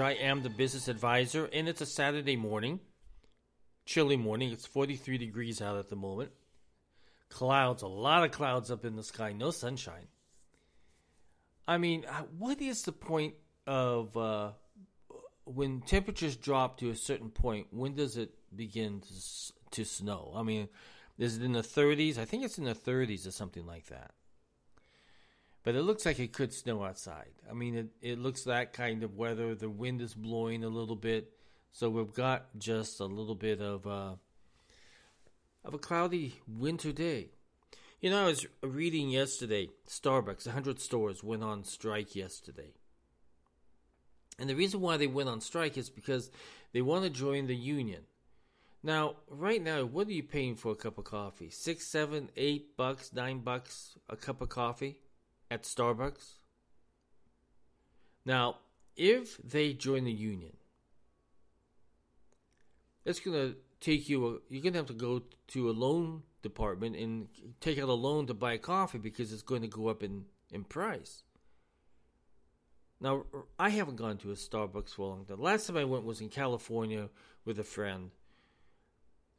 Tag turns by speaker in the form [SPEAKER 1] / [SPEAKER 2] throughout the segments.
[SPEAKER 1] I am the business advisor, and it's a Saturday morning, chilly morning. It's 43 degrees out at the moment. Clouds, a lot of clouds up in the sky, no sunshine. I mean, uh, what is the point of uh, when temperatures drop to a certain point? When does it begin to, to snow? I mean, is it in the 30s? I think it's in the 30s or something like that but it looks like it could snow outside. I mean, it, it looks that kind of weather. The wind is blowing a little bit, so we've got just a little bit of uh, of a cloudy winter day. You know, I was reading yesterday. Starbucks, 100 stores went on strike yesterday. And the reason why they went on strike is because they want to join the union. Now, right now, what are you paying for a cup of coffee? Six, seven, eight bucks, nine bucks a cup of coffee? At Starbucks. Now, if they join the union, it's going to take you, a, you're going to have to go to a loan department and take out a loan to buy coffee because it's going to go up in, in price. Now, I haven't gone to a Starbucks for a long time. Last time I went was in California with a friend.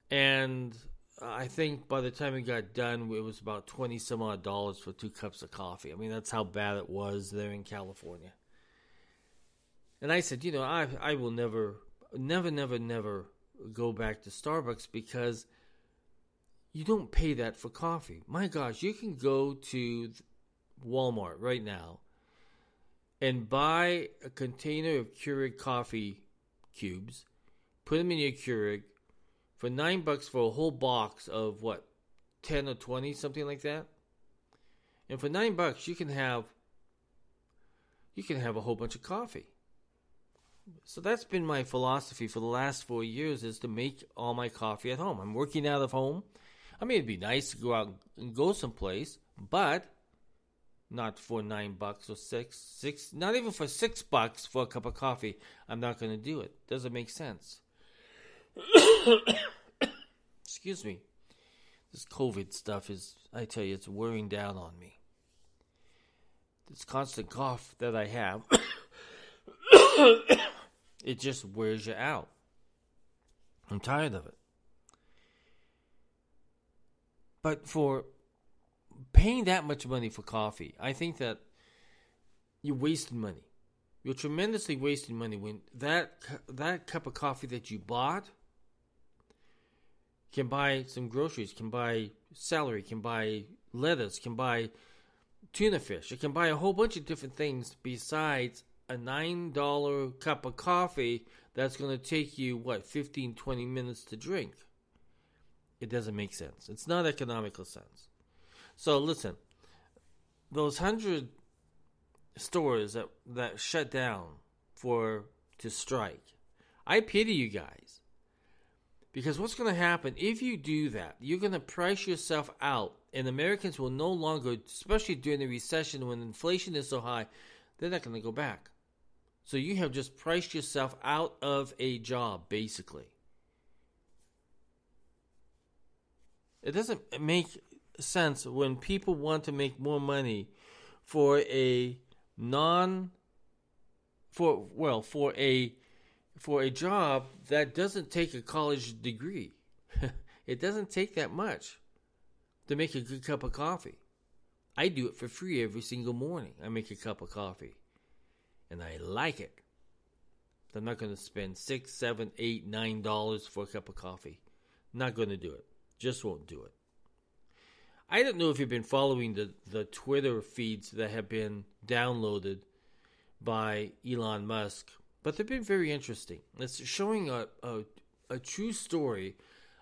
[SPEAKER 1] And I think by the time it got done, it was about twenty some odd dollars for two cups of coffee. I mean, that's how bad it was there in California. And I said, you know, I I will never, never, never, never go back to Starbucks because you don't pay that for coffee. My gosh, you can go to Walmart right now and buy a container of Keurig coffee cubes, put them in your Keurig, for nine bucks for a whole box of what, 10 or 20, something like that. And for nine bucks, you can have you can have a whole bunch of coffee. So that's been my philosophy for the last four years is to make all my coffee at home. I'm working out of home. I mean, it'd be nice to go out and go someplace, but not for nine bucks or six, six, not even for six bucks for a cup of coffee. I'm not going to do it. Doesn't make sense. Excuse me. This COVID stuff is, I tell you, it's wearing down on me. This constant cough that I have, it just wears you out. I'm tired of it. But for paying that much money for coffee, I think that you're wasting money. You're tremendously wasting money when that that cup of coffee that you bought can buy some groceries, can buy celery, can buy lettuce, can buy tuna fish. It can buy a whole bunch of different things besides a $9 cup of coffee that's going to take you, what, 15, 20 minutes to drink. It doesn't make sense. It's not economical sense. So listen, those hundred stores that, that shut down for to strike, I pity you guys. Because what's going to happen if you do that? You're going to price yourself out, and Americans will no longer, especially during the recession when inflation is so high, they're not going to go back. So you have just priced yourself out of a job, basically. It doesn't make sense when people want to make more money for a non for well for a for a job that doesn't take a college degree. it doesn't take that much to make a good cup of coffee. I do it for free every single morning. I make a cup of coffee. And I like it. I'm not going to spend six, seven, eight, nine dollars for a cup of coffee. Not going to do it. Just won't do it. I don't know if you've been following the, the Twitter feeds that have been downloaded by Elon Musk but they've been very interesting. It's showing a, a, a true story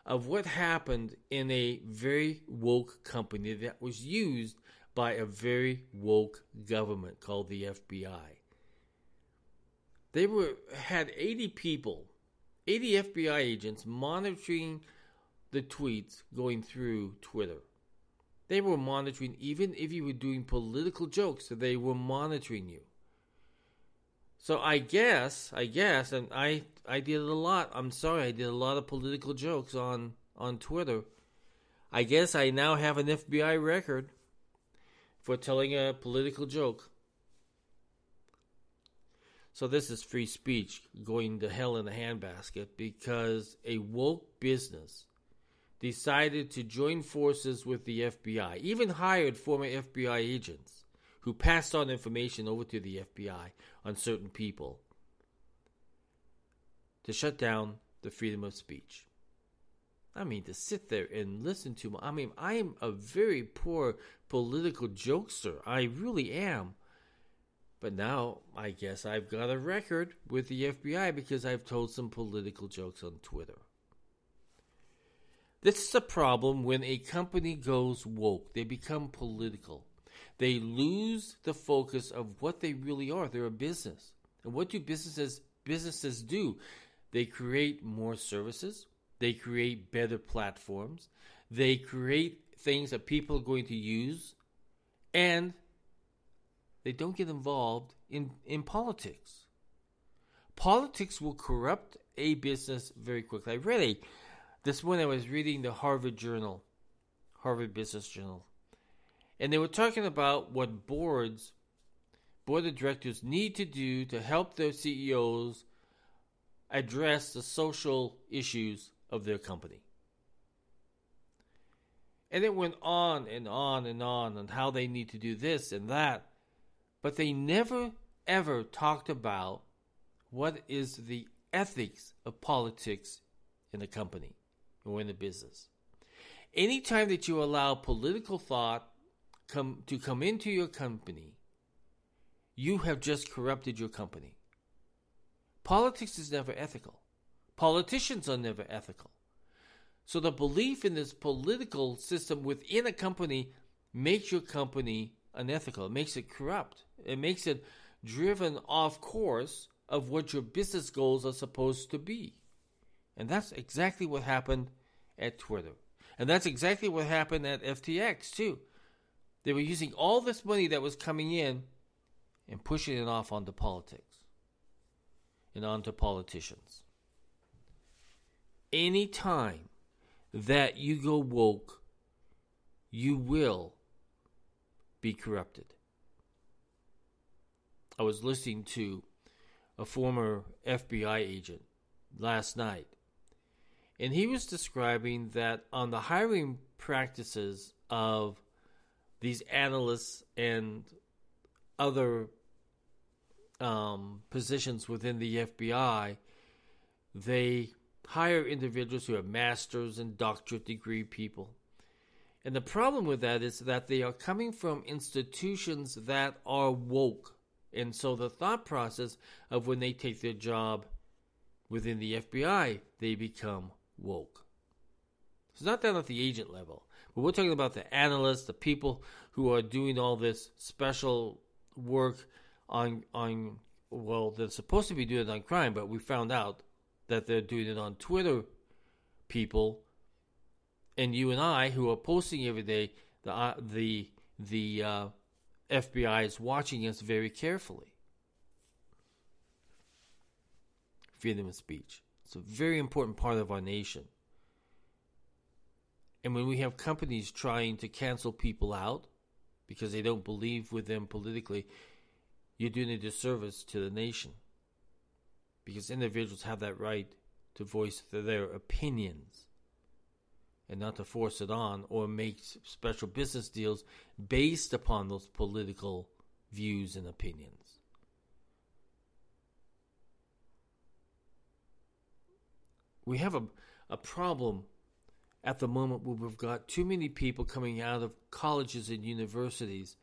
[SPEAKER 1] of what happened in a very woke company that was used by a very woke government called the FBI. They were had 80 people, 80 FBI agents monitoring the tweets going through Twitter. They were monitoring even if you were doing political jokes, they were monitoring you. So I guess, I guess, and I I did a lot. I'm sorry, I did a lot of political jokes on on Twitter. I guess I now have an FBI record for telling a political joke. So this is free speech going to hell in a handbasket because a woke business decided to join forces with the FBI, even hired former FBI agents who passed on information over to the FBI on certain people to shut down the freedom of speech. I mean, to sit there and listen to. I mean, I am a very poor political jokester. I really am. But now I guess I've got a record with the FBI because I've told some political jokes on Twitter. This is a problem when a company goes woke. They become political. They lose the focus of what they really are. They're a business. And what do businesses businesses do? They create more services. They create better platforms. They create things that people are going to use. And they don't get involved in, in politics. Politics will corrupt a business very quickly. I read this one I was reading the Harvard Journal, Harvard Business Journal, and they were talking about what boards, board of directors need to do to help their CEOs address the social issues of their company. And it went on and on and on on how they need to do this and that. But they never ever talked about what is the ethics of politics in a company or in a business. Anytime that you allow political thought come to come into your company, you have just corrupted your company. Politics is never ethical. Politicians are never ethical. So the belief in this political system within a company makes your company unethical. It makes it corrupt. It makes it driven off course of what your business goals are supposed to be. And that's exactly what happened at Twitter. And that's exactly what happened at FTX, too. They were using all this money that was coming in and pushing it off onto politics and onto politicians. Any time that you go woke, you will be corrupted. I was listening to a former FBI agent last night, and he was describing that on the hiring practices of these analysts and other um, positions within the FBI, they hire individuals who have master's and doctorate degree people. And the problem with that is that they are coming from institutions that are woke. And so the thought process of when they take their job within the FBI, they become woke. It's not down at the agent level, but we're talking about the analysts, the people who are doing all this special work on on well, they're supposed to be doing it on crime, but we found out that they're doing it on Twitter people and you and I who are posting every day the uh, the the uh, FBI is watching us very carefully. Freedom of speech. It's a very important part of our nation. And when we have companies trying to cancel people out because they don't believe with them politically, you're doing a disservice to the nation. Because individuals have that right to voice their opinions and not to force it on or make special business deals based upon those political views and opinions. We have a, a problem at the moment we've got too many people coming out of colleges and universities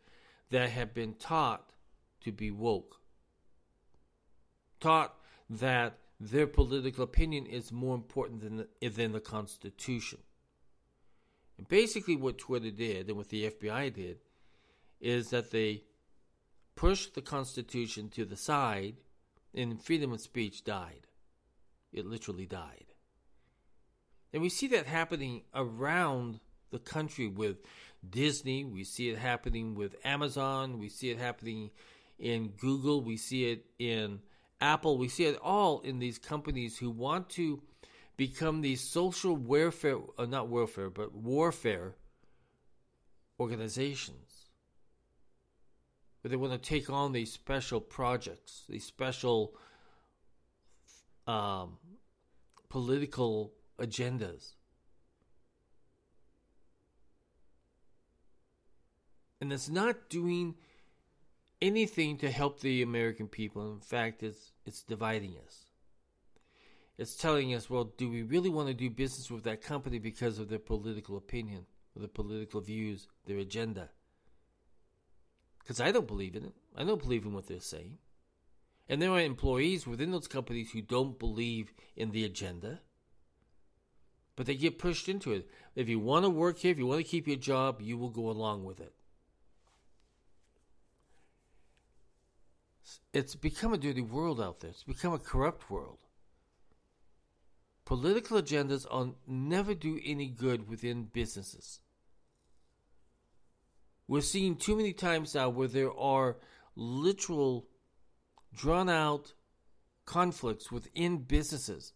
[SPEAKER 1] that have been taught to be woke. Taught that their political opinion is more important than the, than the Constitution. And basically, what Twitter did and what the FBI did is that they pushed the Constitution to the side, and freedom of speech died. It literally died. And we see that happening around the country with Disney. We see it happening with Amazon. We see it happening in Google, we see it in Apple, we see it all in these companies who want to become these social welfare, uh, not welfare, but warfare organizations. where they want to take on these special projects, these special um, political agendas. And it's not doing anything to help the American people. In fact, it's it's dividing us. It's telling us, well, do we really want to do business with that company because of their political opinion, or their political views, their agenda? Because I don't believe in it. I don't believe in what they're saying. And there are employees within those companies who don't believe in the agenda, but they get pushed into it. If you want to work here, if you want to keep your job, you will go along with it. It's become a dirty world out there. It's become a corrupt world. Political agendas are never do any good within businesses. We're seeing too many times now where there are literal, drawn out conflicts within businesses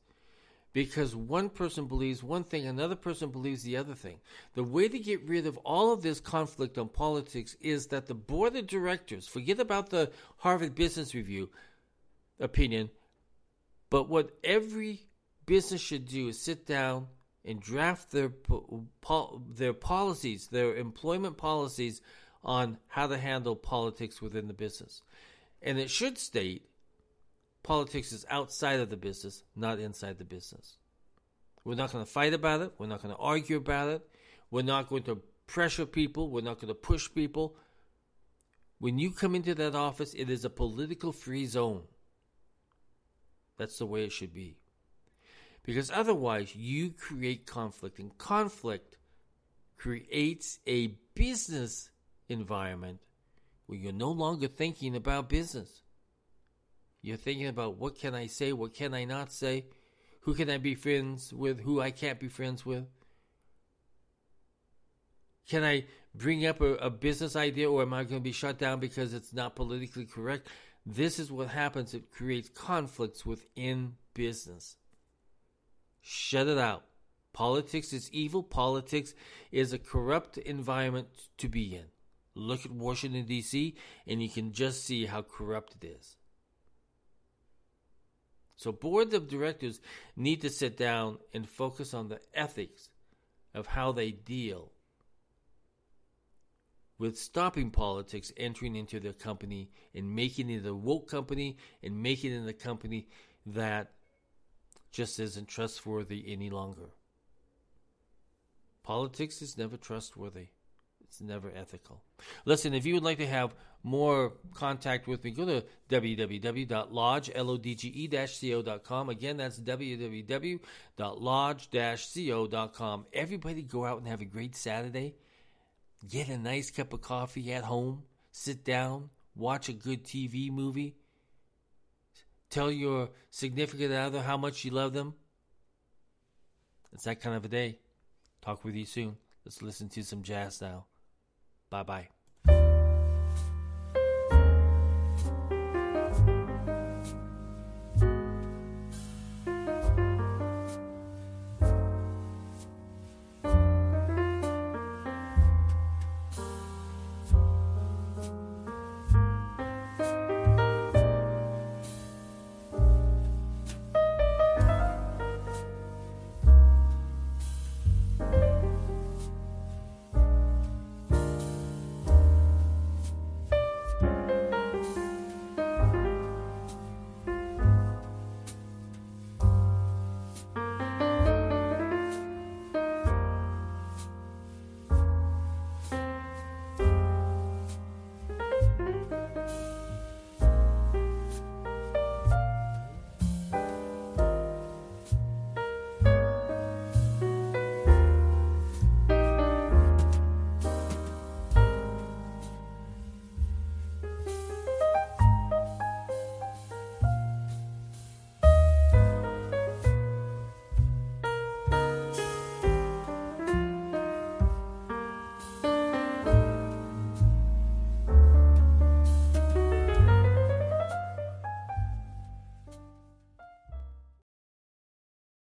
[SPEAKER 1] because one person believes one thing, another person believes the other thing. The way to get rid of all of this conflict on politics is that the board of directors, forget about the Harvard Business Review opinion, but what every business should do is sit down and draft their their policies, their employment policies on how to handle politics within the business. And it should state politics is outside of the business, not inside the business. We're not going to fight about it. We're not going to argue about it. We're not going to pressure people. We're not going to push people. When you come into that office, it is a political free zone. That's the way it should be. Because otherwise, you create conflict, and conflict creates a business environment where you're no longer thinking about business. You're thinking about what can I say, what can I not say, who can I be friends with, who I can't be friends with. Can I bring up a, a business idea or am I going to be shut down because it's not politically correct? This is what happens. It creates conflicts within business. Shut it out. Politics is evil. Politics is a corrupt environment to be in. Look at Washington, D.C., and you can just see how corrupt it is. So, boards of directors need to sit down and focus on the ethics of how they deal with stopping politics entering into their company and making it a woke company and making it a company that just isn't trustworthy any longer. Politics is never trustworthy. It's never ethical. Listen, if you would like to have more contact with me, go to www.lodge-co.com. Again, that's www.lodge-co.com. Everybody go out and have a great Saturday. Get a nice cup of coffee at home. Sit down. Watch a good TV movie Tell your significant other how much you love them. It's that kind of a day. Talk with you soon. Let's listen to some jazz now. Bye bye.